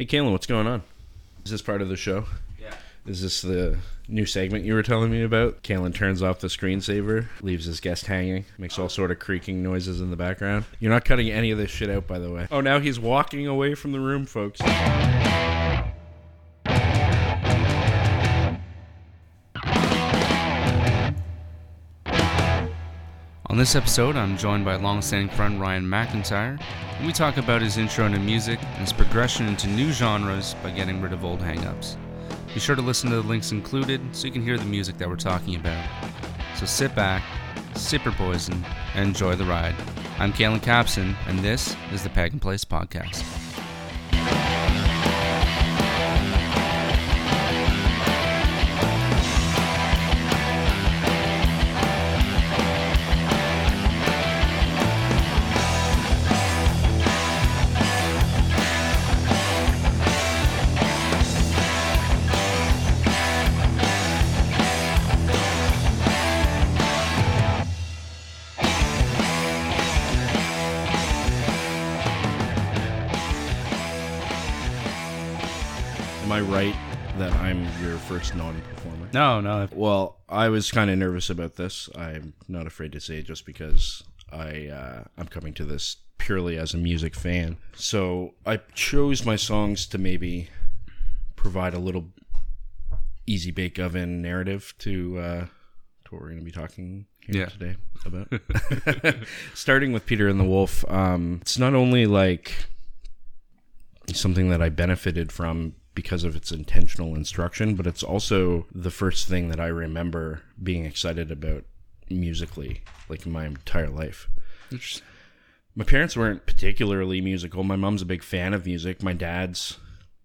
Hey, Kalen, what's going on? Is this part of the show? Yeah. Is this the new segment you were telling me about? Kalen turns off the screensaver, leaves his guest hanging, makes all sort of creaking noises in the background. You're not cutting any of this shit out, by the way. Oh, now he's walking away from the room, folks. On this episode, I'm joined by longstanding friend Ryan McIntyre, and we talk about his intro into music and his progression into new genres by getting rid of old hangups. Be sure to listen to the links included so you can hear the music that we're talking about. So sit back, sip your poison, and enjoy the ride. I'm Kalen Capson, and this is the Peg and Place Podcast. Right that I'm your first non performer? No, no. Well, I was kind of nervous about this. I'm not afraid to say it just because I uh, I'm coming to this purely as a music fan. So I chose my songs to maybe provide a little easy bake oven narrative to uh, to what we're going to be talking here Yeah. today about. Starting with Peter and the Wolf, um, it's not only like something that I benefited from because of its intentional instruction, but it's also the first thing that I remember being excited about musically, like my entire life. Interesting. My parents weren't particularly musical. My mom's a big fan of music. My dad's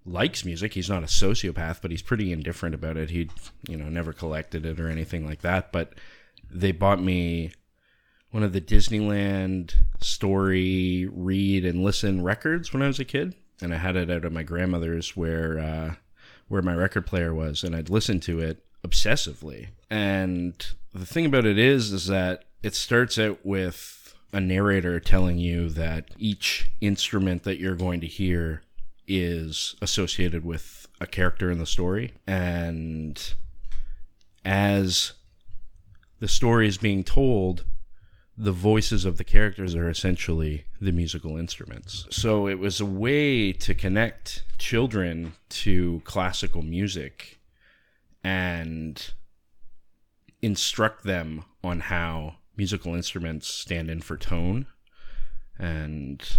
likes music. He's not a sociopath, but he's pretty indifferent about it. He, you know, never collected it or anything like that. But they bought me one of the Disneyland story read and listen records when I was a kid, and I had it out of my grandmother's where uh, where my record player was, and I'd listen to it obsessively. And the thing about it is, is that it starts out with a narrator telling you that each instrument that you're going to hear is associated with a character in the story, and as the story is being told, the voices of the characters are essentially the musical instruments. So it was a way to connect children to classical music and instruct them on how musical instruments stand in for tone and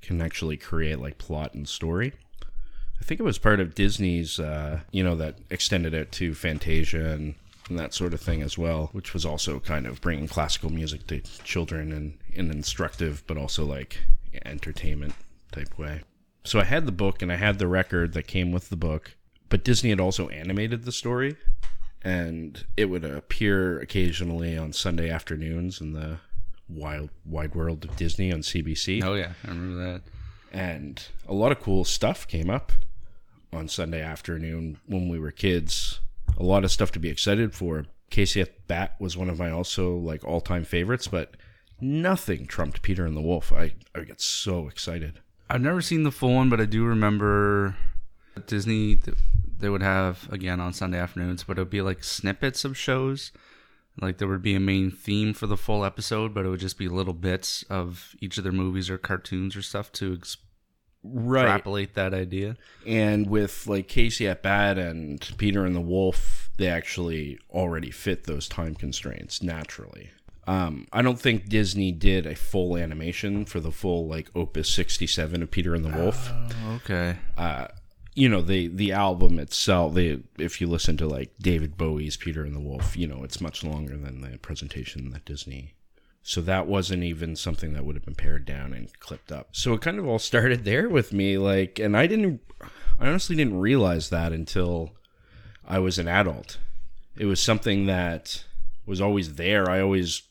can actually create like plot and story. I think it was part of Disney's, uh, you know, that extended it to Fantasia and, and that sort of thing as well, which was also kind of bringing classical music to children in, in an instructive but also like entertainment type way. So I had the book and I had the record that came with the book, but Disney had also animated the story, and it would appear occasionally on Sunday afternoons in the wild wide world of Disney on CBC Oh, yeah. I remember that. and a lot of cool stuff came up on Sunday afternoon when we were kids. A lot of stuff to be excited for. At Bat was one of my also like all time favorites, but nothing trumped Peter and the Wolf. I I get so excited. I've never seen the full one, but I do remember Disney. They would have again on Sunday afternoons, but it would be like snippets of shows. Like there would be a main theme for the full episode, but it would just be little bits of each of their movies or cartoons or stuff to Right. extrapolate that idea. And with like Casey at Bat and Peter and the Wolf, they actually already fit those time constraints naturally. Um, I don't think Disney did a full animation for the full like Opus 67 of Peter and the Wolf. Okay. uh, you know the the album itself they if you listen to like david bowie's peter and the wolf you know it's much longer than the presentation that disney so that wasn't even something that would have been pared down and clipped up. So it kind of all started there with me like and i didn't i honestly didn't realize that until i was an adult. It was something that was always there. I always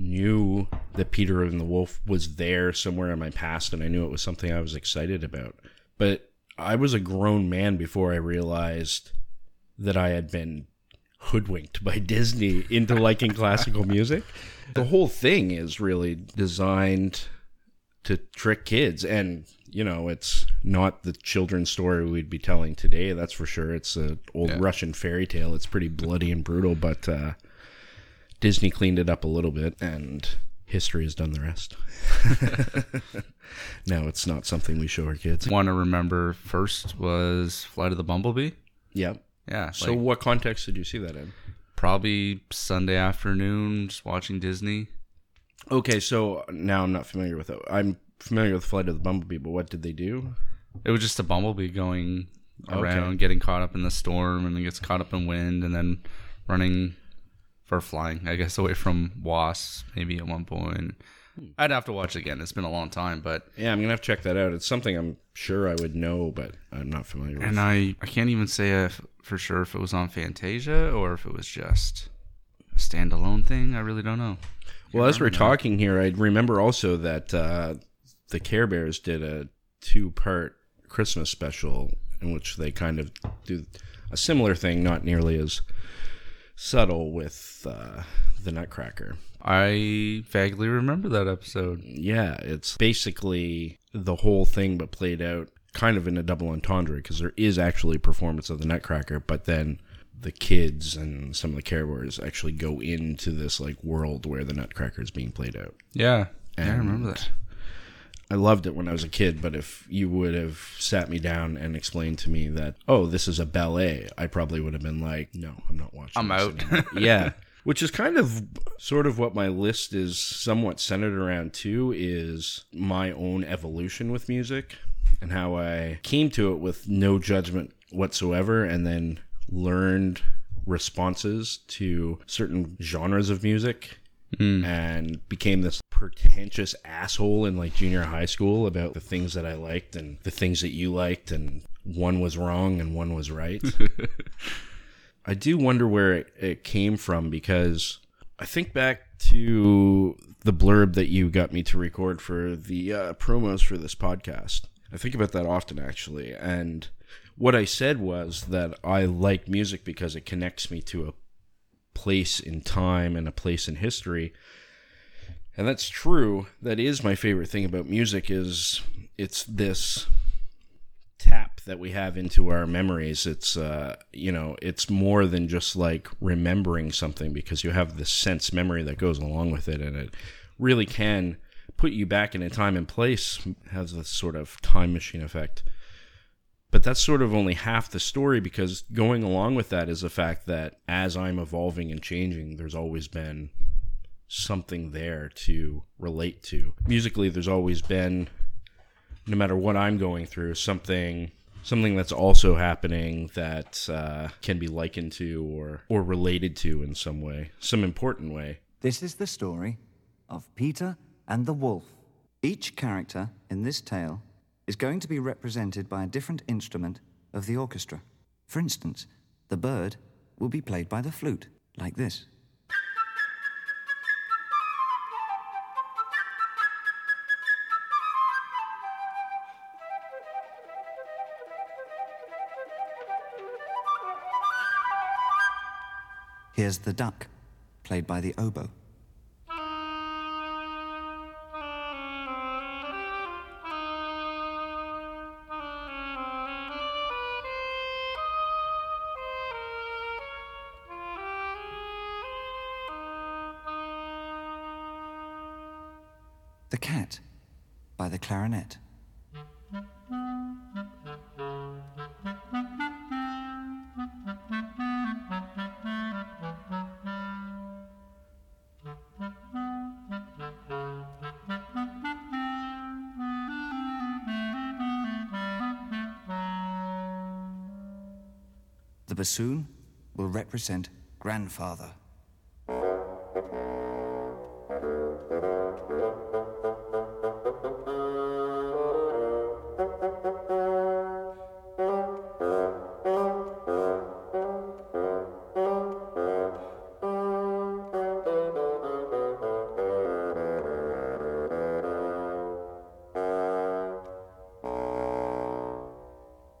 knew that peter and the wolf was there somewhere in my past and i knew it was something i was excited about. But I was a grown man before I realized that I had been hoodwinked by Disney into liking classical music. The whole thing is really designed to trick kids and you know it's not the children's story we'd be telling today that's for sure it's an old Yeah. russian fairy tale it's pretty bloody and brutal but uh, disney cleaned it up a little bit and history has done the rest no it's not something we show our kids One to remember first was Flight of the Bumblebee. yep Yeah. so like, what context did you see that in probably Sunday afternoon, just watching Disney. okay so now i'm not familiar with it i'm familiar with flight of the bumblebee but what did they do It was just a bumblebee going Okay. around, getting caught up in the storm, and then gets caught up in wind, and then running for flying. I guess away from wasps, maybe at one point. I'd have to watch it again. It's been a long time, but yeah i'm gonna have to check that out it's something i'm sure i would know but i'm not familiar with and I I can't even say if, for sure if it was on Fantasia or if it was just a standalone thing. I really don't know. Well, as we're talking here, I remember also that uh, the Care Bears did a two-part Christmas special in which they kind of do a similar thing, not nearly as subtle with uh, the Nutcracker. I vaguely remember that episode. Yeah, it's basically the whole thing, but played out kind of in a double entendre because there is actually a performance of the Nutcracker, but then the kids and some of the Care Bears actually go into this like world where the Nutcracker is being played out. Yeah, yeah, I remember that. I loved it when I was a kid, but if you would have sat me down and explained to me that, oh, this is a ballet, I probably would have been like, no, I'm not watching. I'm out. yeah. Which is kind of sort of what my list is somewhat centered around too is my own evolution with music and how I came to it with no judgment whatsoever and then learned responses to certain genres of music hmm. and became this pretentious asshole in like junior high school about the things that I liked and the things that you liked and one was wrong and one was right. I do wonder where it, it came from because I think back to the blurb that you got me to record for the uh, promos for this podcast. I think about that often actually. And what I said was that I like music because it connects me to a place in time and a place in history. And that's true. That is my favorite thing about music is it's this tap that we have into our memories. It's uh, you know, it's more than just like remembering something because you have this sense memory that goes along with it and it really can put you back in a time and place has this sort of time machine effect. But that's sort of only half the story because going along with that is the fact that as I'm evolving and changing, there's always been something there to relate to. Musically, there's always been, no matter what I'm going through, something something that's also happening that uh, can be likened to or or related to in some way, some important way. This is the story of Peter and the Wolf. Each character in this tale is going to be represented by a different instrument of the orchestra. For instance, the bird will be played by the flute, like this. Here's the duck, played by the oboe. The cat, by the clarinet. The bassoon will represent grandfather.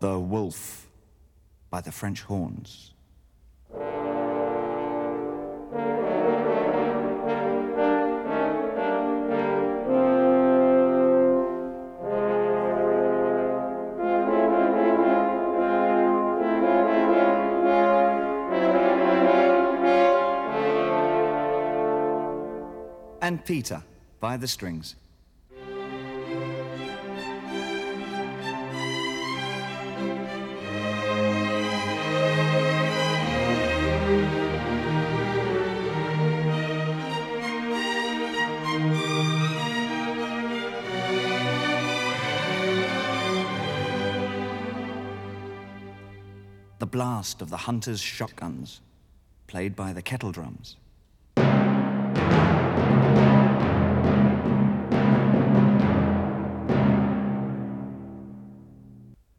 The wolf the French horns. and Peter by the strings. Blast of the hunters' shotguns, played by the kettle drums.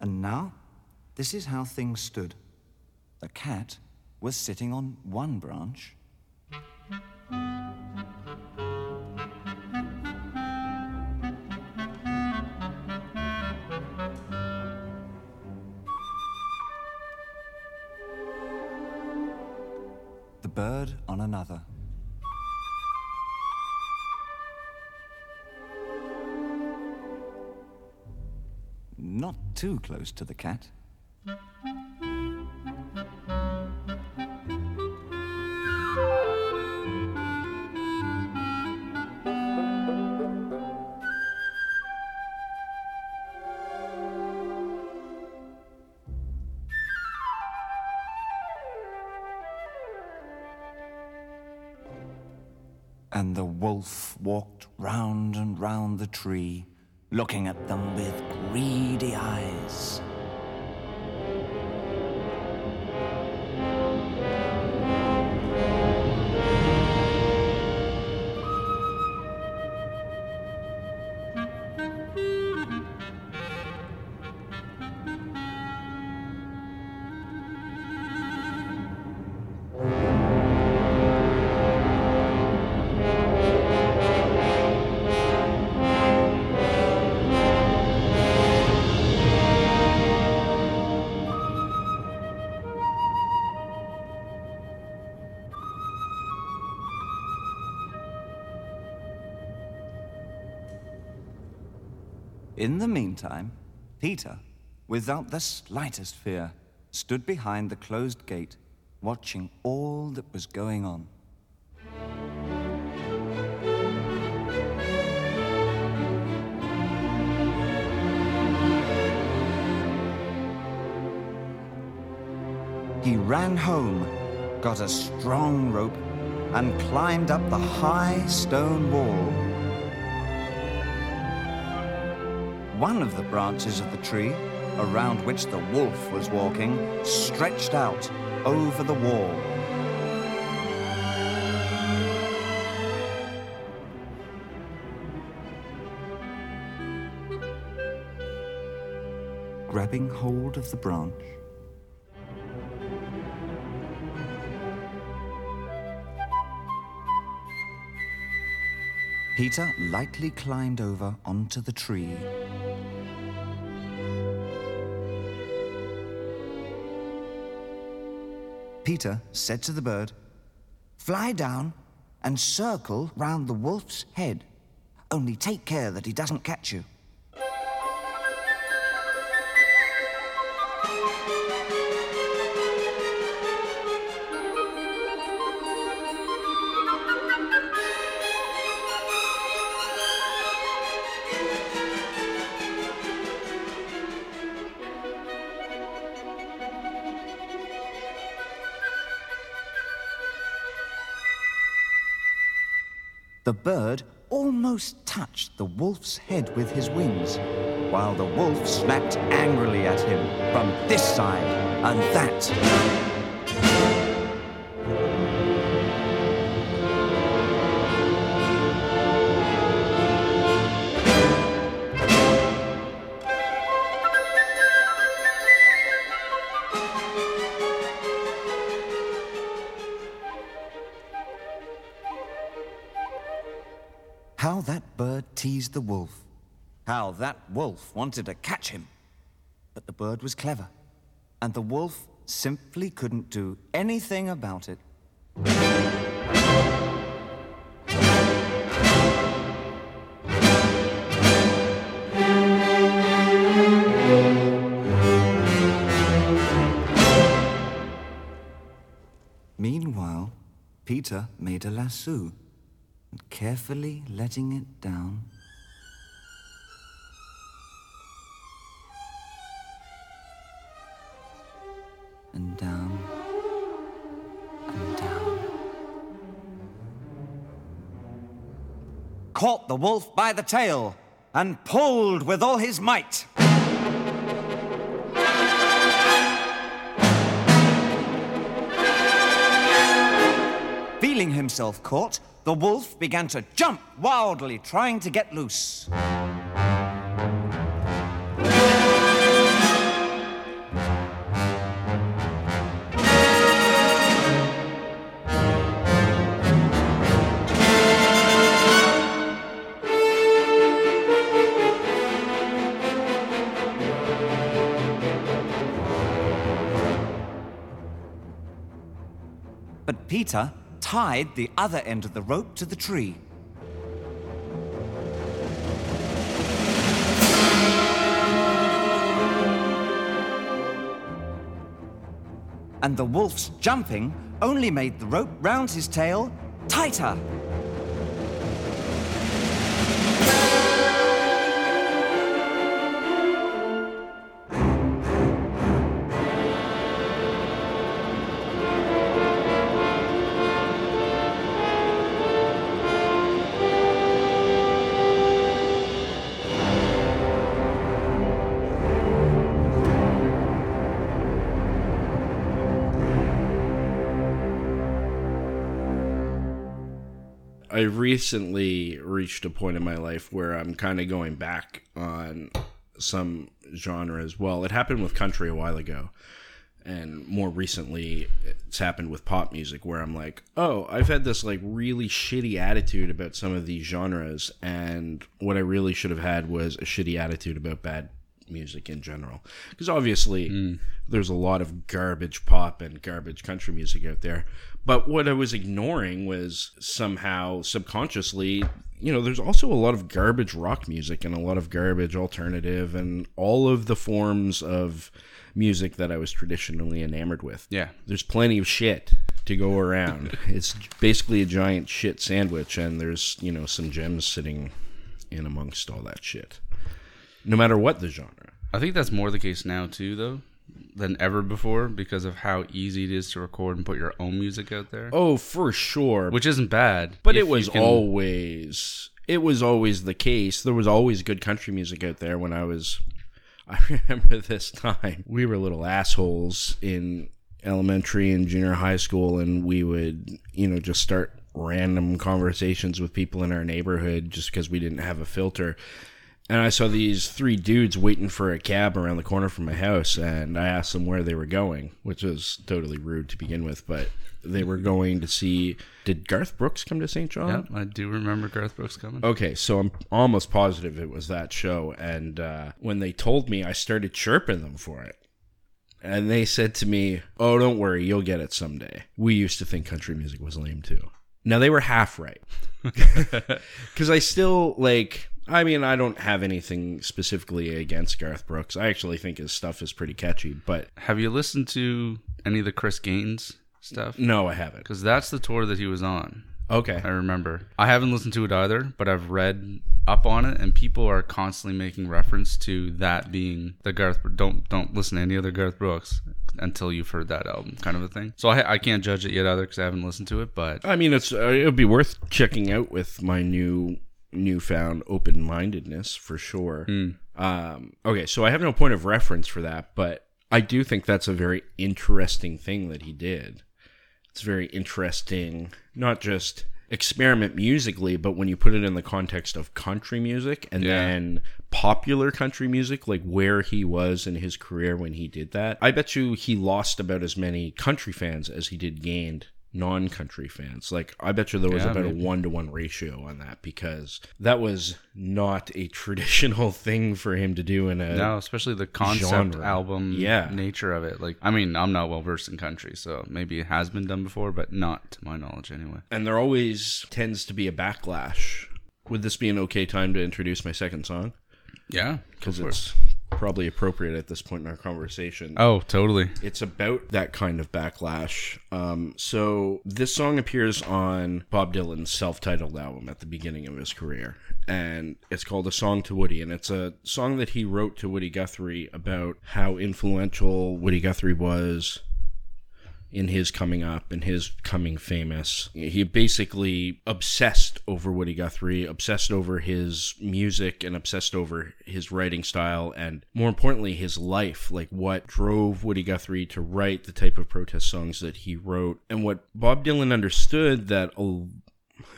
And now, this is how things stood. The cat was sitting on one branch. Another. Not too close to the cat. And the wolf walked round and round the tree, looking at them with greedy eyes. In the meantime, Peter, without the slightest fear, stood behind the closed gate, watching all that was going on. He ran home, got a strong rope, and climbed up the high stone wall. One of the branches of the tree, around which the wolf was walking, stretched out over the wall. Grabbing hold of the branch, Peter lightly climbed over onto the tree. Peter said to the bird, Fly down and circle round the wolf's head. Only take care that he doesn't catch you. Touched the wolf's head with his wings, while the wolf snapped angrily at him from this side and that. Teased the wolf. How that wolf wanted to catch him. But the bird was clever, and the wolf simply couldn't do anything about it. Meanwhile, Peter made a lasso carefully letting it down. And down and down. Caught the wolf by the tail and pulled with all his might. Feeling himself caught, the wolf began to jump wildly, trying to get loose. But Peter tied the other end of the rope to the tree. And the wolf's jumping only made the rope round his tail tighter. I recently reached a point in my life where I'm kind of going back on some genres. Well, it happened with country a while ago. And more recently, it's happened with pop music where I'm like, oh, I've had this like really shitty attitude about some of these genres. And what I really should have had was a shitty attitude about bad music in general. Because obviously, hmm. there's a lot of garbage pop and garbage country music out there. But what I was ignoring was somehow subconsciously, you know, there's also a lot of garbage rock music and a lot of garbage alternative and all of the forms of music that I was traditionally enamored with. Yeah. There's plenty of shit to go around. it's basically a giant shit sandwich, and there's, you know, some gems sitting in amongst all that shit. No matter what the genre. I think that's more the case now too, though, than ever before because of how easy it is to record and put your own music out there. Oh, for sure. Which isn't bad, But it was can- always it was always the case. There was always good country music out there when I was I remember this time. We were little assholes in elementary and junior high school and we would, you know, just start random conversations with people in our neighborhood just because we didn't have a filter. And I saw these three dudes waiting for a cab around the corner from my house, and I asked them where they were going, which was totally rude to begin with. But they were going to see. Did Garth Brooks come to St. John? Yeah, I do remember Garth Brooks coming. Okay, so I'm almost positive it was that show. And uh, when they told me, I started chirping them for it. And they said to me, Oh, don't worry, you'll get it someday. We used to think country music was lame too. Now they were half right. Because I still, like, I mean, I don't have anything specifically against Garth Brooks. I actually think his stuff is pretty catchy, but Have you listened to any of the Chris Gaines stuff? no, I haven't. Because that's the tour that he was on. Okay. I remember. I haven't listened to it either, but I've read up on it, and people are constantly making reference to that being the Garth. Don't don't listen to any other Garth Brooks until you've heard that album, kind of a thing. So I, I can't judge it yet either because I haven't listened to it. But I mean, it's uh, it would be worth checking out with my new newfound open mindedness for sure. Um, okay, so I have no point of reference for that, but I do think that's a very interesting thing that he did. It's very interesting, not just experiment musically, but when you put it in the context of country music and Yeah. then popular country music, like where he was in his career when he did that. I bet you he lost about as many country fans as he did gained non-country fans. Like I bet you there was Yeah, about maybe. a one to one ratio on that because that was not a traditional thing for him to do in a no, especially the concept genre. album Yeah. nature of it. Like, I mean, I'm not well versed in country, so maybe it has been done before, but not to my knowledge anyway. and there always tends to be a backlash. Would this be an okay time to introduce my second song? Yeah, Because it's probably appropriate at this point in our conversation. Oh, totally. It's about that kind of backlash. Um, so this song appears on Bob Dylan's self-titled album at the beginning of his career, and it's called "A Song to Woody," and it's a song that he wrote to Woody Guthrie about how influential Woody Guthrie was in his coming up and his coming famous. He basically obsessed over Woody Guthrie, obsessed over his music and obsessed over his writing style and more importantly his life, like what drove Woody Guthrie to write the type of protest songs that he wrote and what Bob Dylan understood that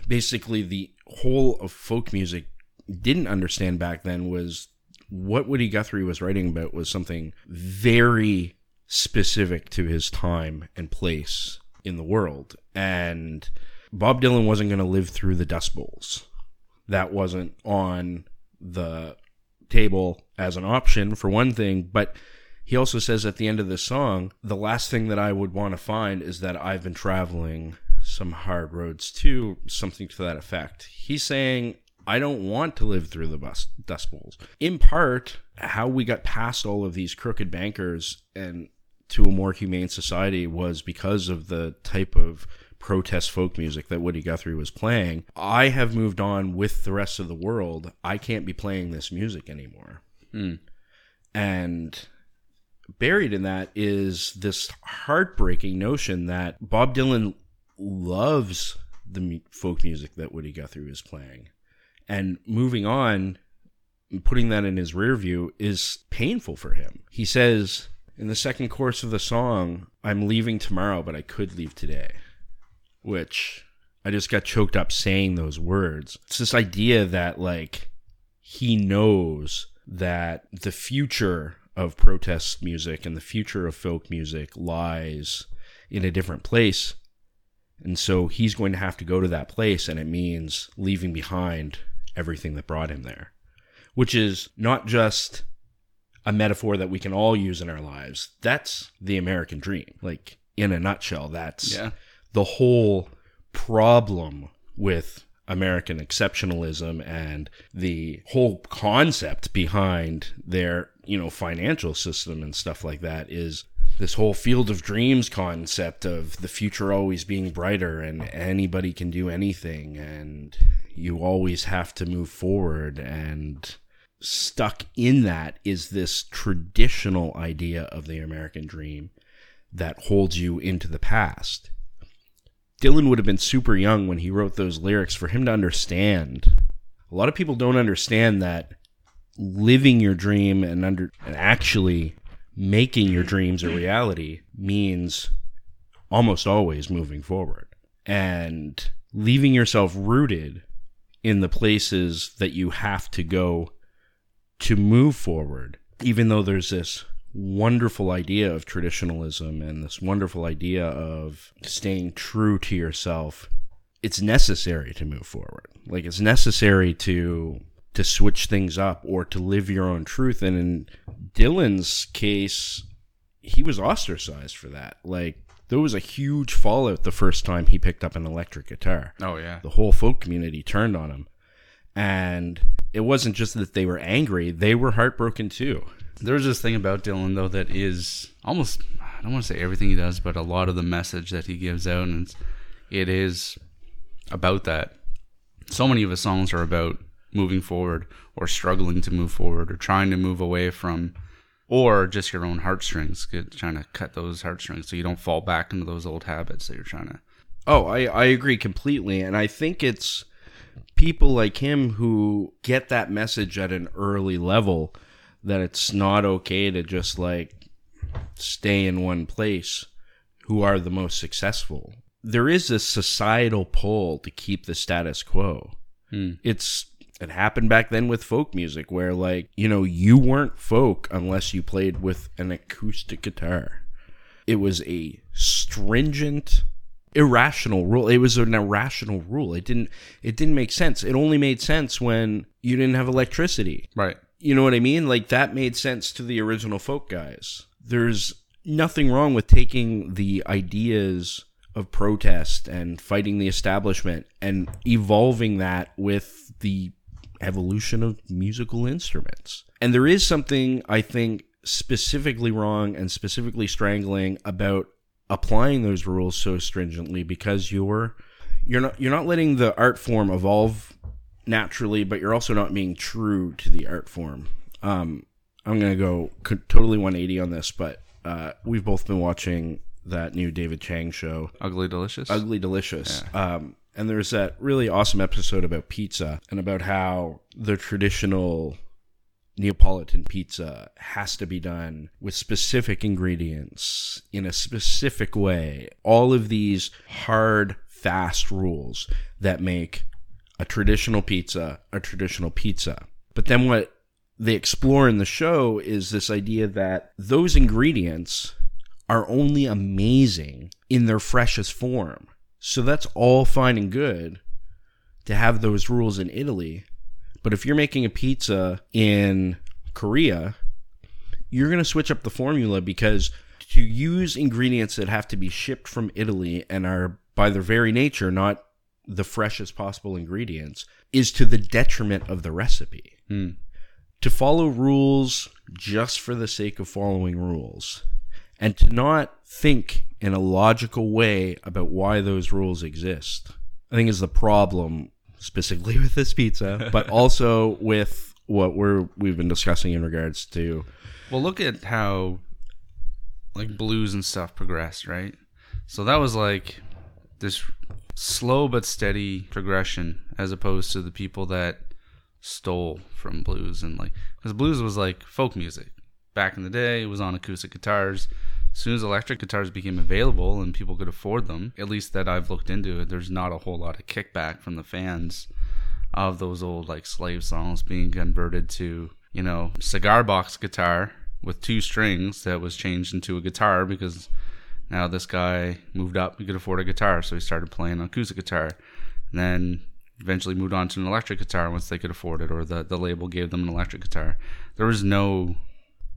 basically the whole of folk music didn't understand back then was what Woody Guthrie was writing about was something very specific to his time and place in the world. And Bob Dylan wasn't going to live through the Dust Bowls. That wasn't on the table as an option, for one thing. But he also says at the end of the song, the last thing that I would want to find is that I've been traveling some hard roads too, something to that effect. He's saying, I don't want to live through the bus, dust bowls. In part, how we got past all of these crooked bankers and to a more humane society was because of the type of protest folk music that Woody Guthrie was playing. I have moved on with the rest of the world. I can't be playing this music anymore. Mm. And buried in that is this heartbreaking notion that Bob Dylan loves the folk music that Woody Guthrie was playing. And moving on, putting that in his rear view is painful for him. He says, in the second course of the song, I'm leaving tomorrow, but I could leave today. Which I just got choked up saying those words. It's this idea that, like, he knows that the future of protest music and the future of folk music lies in a different place. And so he's going to have to go to that place, and it means leaving behind everything that brought him there, which is not just a metaphor that we can all use in our lives. That's the American dream. Like in a nutshell, that's yeah. the whole problem with American exceptionalism and the whole concept behind their, you know, financial system and stuff like that is this whole field of dreams concept of the future always being brighter and anybody can do anything and you always have to move forward and stuck in that is this traditional idea of the American dream that holds you into the past. Dylan would have been super young when he wrote those lyrics for him to understand. A lot of people don't understand that living your dream and under and actually making your dreams a reality means almost always moving forward and leaving yourself rooted in the places that you have to go to move forward, even though there's this wonderful idea of traditionalism and this wonderful idea of staying true to yourself, it's necessary to move forward. Like it's necessary to to switch things up or to live your own truth. And in Dylan's case, he was ostracized for that. Like there was a huge fallout the first time he picked up an electric guitar. Oh yeah. The whole folk community turned on him. And it wasn't just that they were angry, they were heartbroken too. There's this thing about Dylan though that is almost I don't want to say everything he does, but a lot of the message that he gives out and it is about that. So many of his songs are about moving forward or struggling to move forward or trying to move away from or just your own heartstrings, trying to cut those heartstrings so you don't fall back into those old habits that you're trying to. Oh, I, I agree completely. And I think it's people like him who get that message at an early level that it's not okay to just like stay in one place who are the most successful. There is a societal pull to keep the status quo. Hmm. It's it happened back then with folk music where like, you know, you weren't folk unless you played with an acoustic guitar. It was a stringent irrational rule. It was an irrational rule. It didn't it didn't make sense. It only made sense when you didn't have electricity. Right. You know what I mean? Like that made sense to the original folk guys. There's nothing wrong with taking the ideas of protest and fighting the establishment and evolving that with the evolution of musical instruments. And there is something I think specifically wrong and specifically strangling about applying those rules so stringently because you're you're not you're not letting the art form evolve naturally, but you're also not being true to the art form. Um, I'm gonna go totally 180 on this, but uh, we've both been watching that new David Chang show, Ugly Delicious. Ugly Delicious. Um, and there's that really awesome episode about pizza and about how the traditional Neapolitan pizza has to be done with specific ingredients in a specific way. All of these hard, fast rules that make a traditional pizza a traditional pizza. But then what they explore in the show is this idea that those ingredients are only amazing in their freshest form. So that's all fine and good to have those rules in Italy. But if you're making a pizza in Korea, you're going to switch up the formula because to use ingredients that have to be shipped from Italy and are by their very nature not the freshest possible ingredients is to the detriment of the recipe. Hmm. To follow rules just for the sake of following rules and to not think in a logical way about why those rules exist, I think is the problem specifically with this pizza, but also with what we're we've been discussing in regards to Well, look at how like blues and stuff progressed, right? So that was like this slow but steady progression as opposed to the people that stole from blues and like because blues was like folk music back in the day it was on acoustic guitars as soon as electric guitars became available and people could afford them at least that i've looked into it there's not a whole lot of kickback from the fans of those old like slave songs being converted to you know cigar box guitar with two strings that was changed into a guitar because now this guy moved up he could afford a guitar so he started playing an acoustic guitar. And then eventually moved on to an electric guitar once they could afford it or the, the label gave them an electric guitar. There was no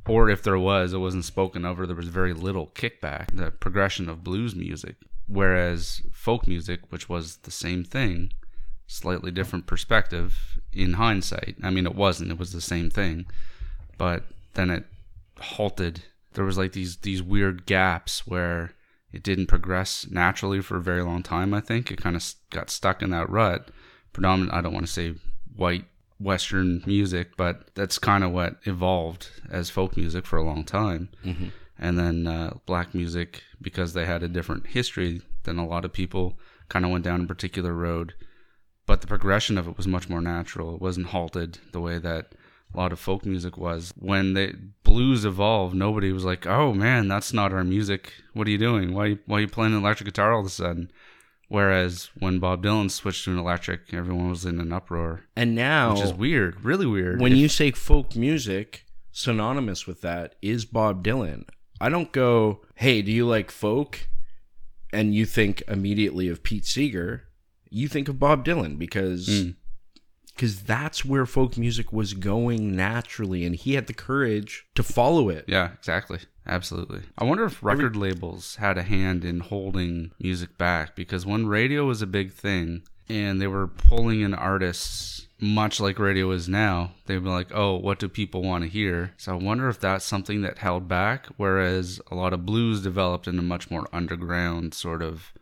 or if there was it wasn't spoken of or there was very little kickback the progression of blues music. Whereas folk music which was the same thing slightly different perspective in hindsight. I mean it wasn't it was the same thing but then it halted. There was like these these weird gaps where it didn't progress naturally for a very long time i think. It kind of got stuck in that rut. Predominant i don't want to say white western music but that's kind of what evolved as folk music for a long time and then uh, black music because they had a different history than a lot of people kind of went down a particular road but the progression of it was much more natural. It wasn't halted the way that a lot of folk music was. When the blues evolved, nobody was like, "Oh man, that's not our music. What are you doing? Why why are you playing an electric guitar all of a sudden?" Whereas when Bob Dylan switched to an electric, everyone was in an uproar, and now which is weird, really weird. when If- you say folk music, synonymous with that is Bob Dylan. I don't go, hey, do you like folk? And you think immediately of Pete Seeger. You think of Bob Dylan because Mm. because that's where folk music was going naturally, and he had the courage to follow it. Yeah, exactly. Absolutely. I wonder if record labels had a hand in holding music back because when radio was a big thing and they were pulling in artists much like radio is now, they'd be like, oh, what do people want to hear? So I wonder if that's something that held back, whereas a lot of blues developed in a much more underground sort of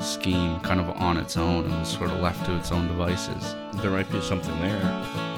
scheme, kind of on its own, and was sort of left to its own devices. There might be something there.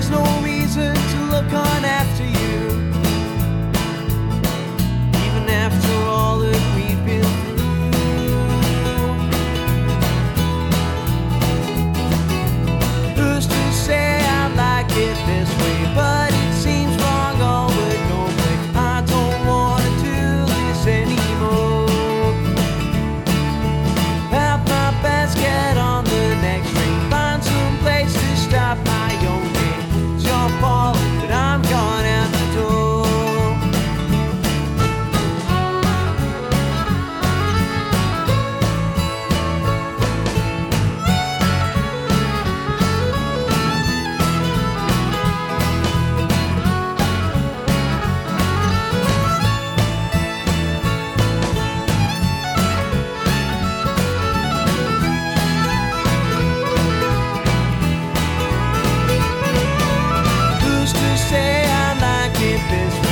there's no reason to look on This.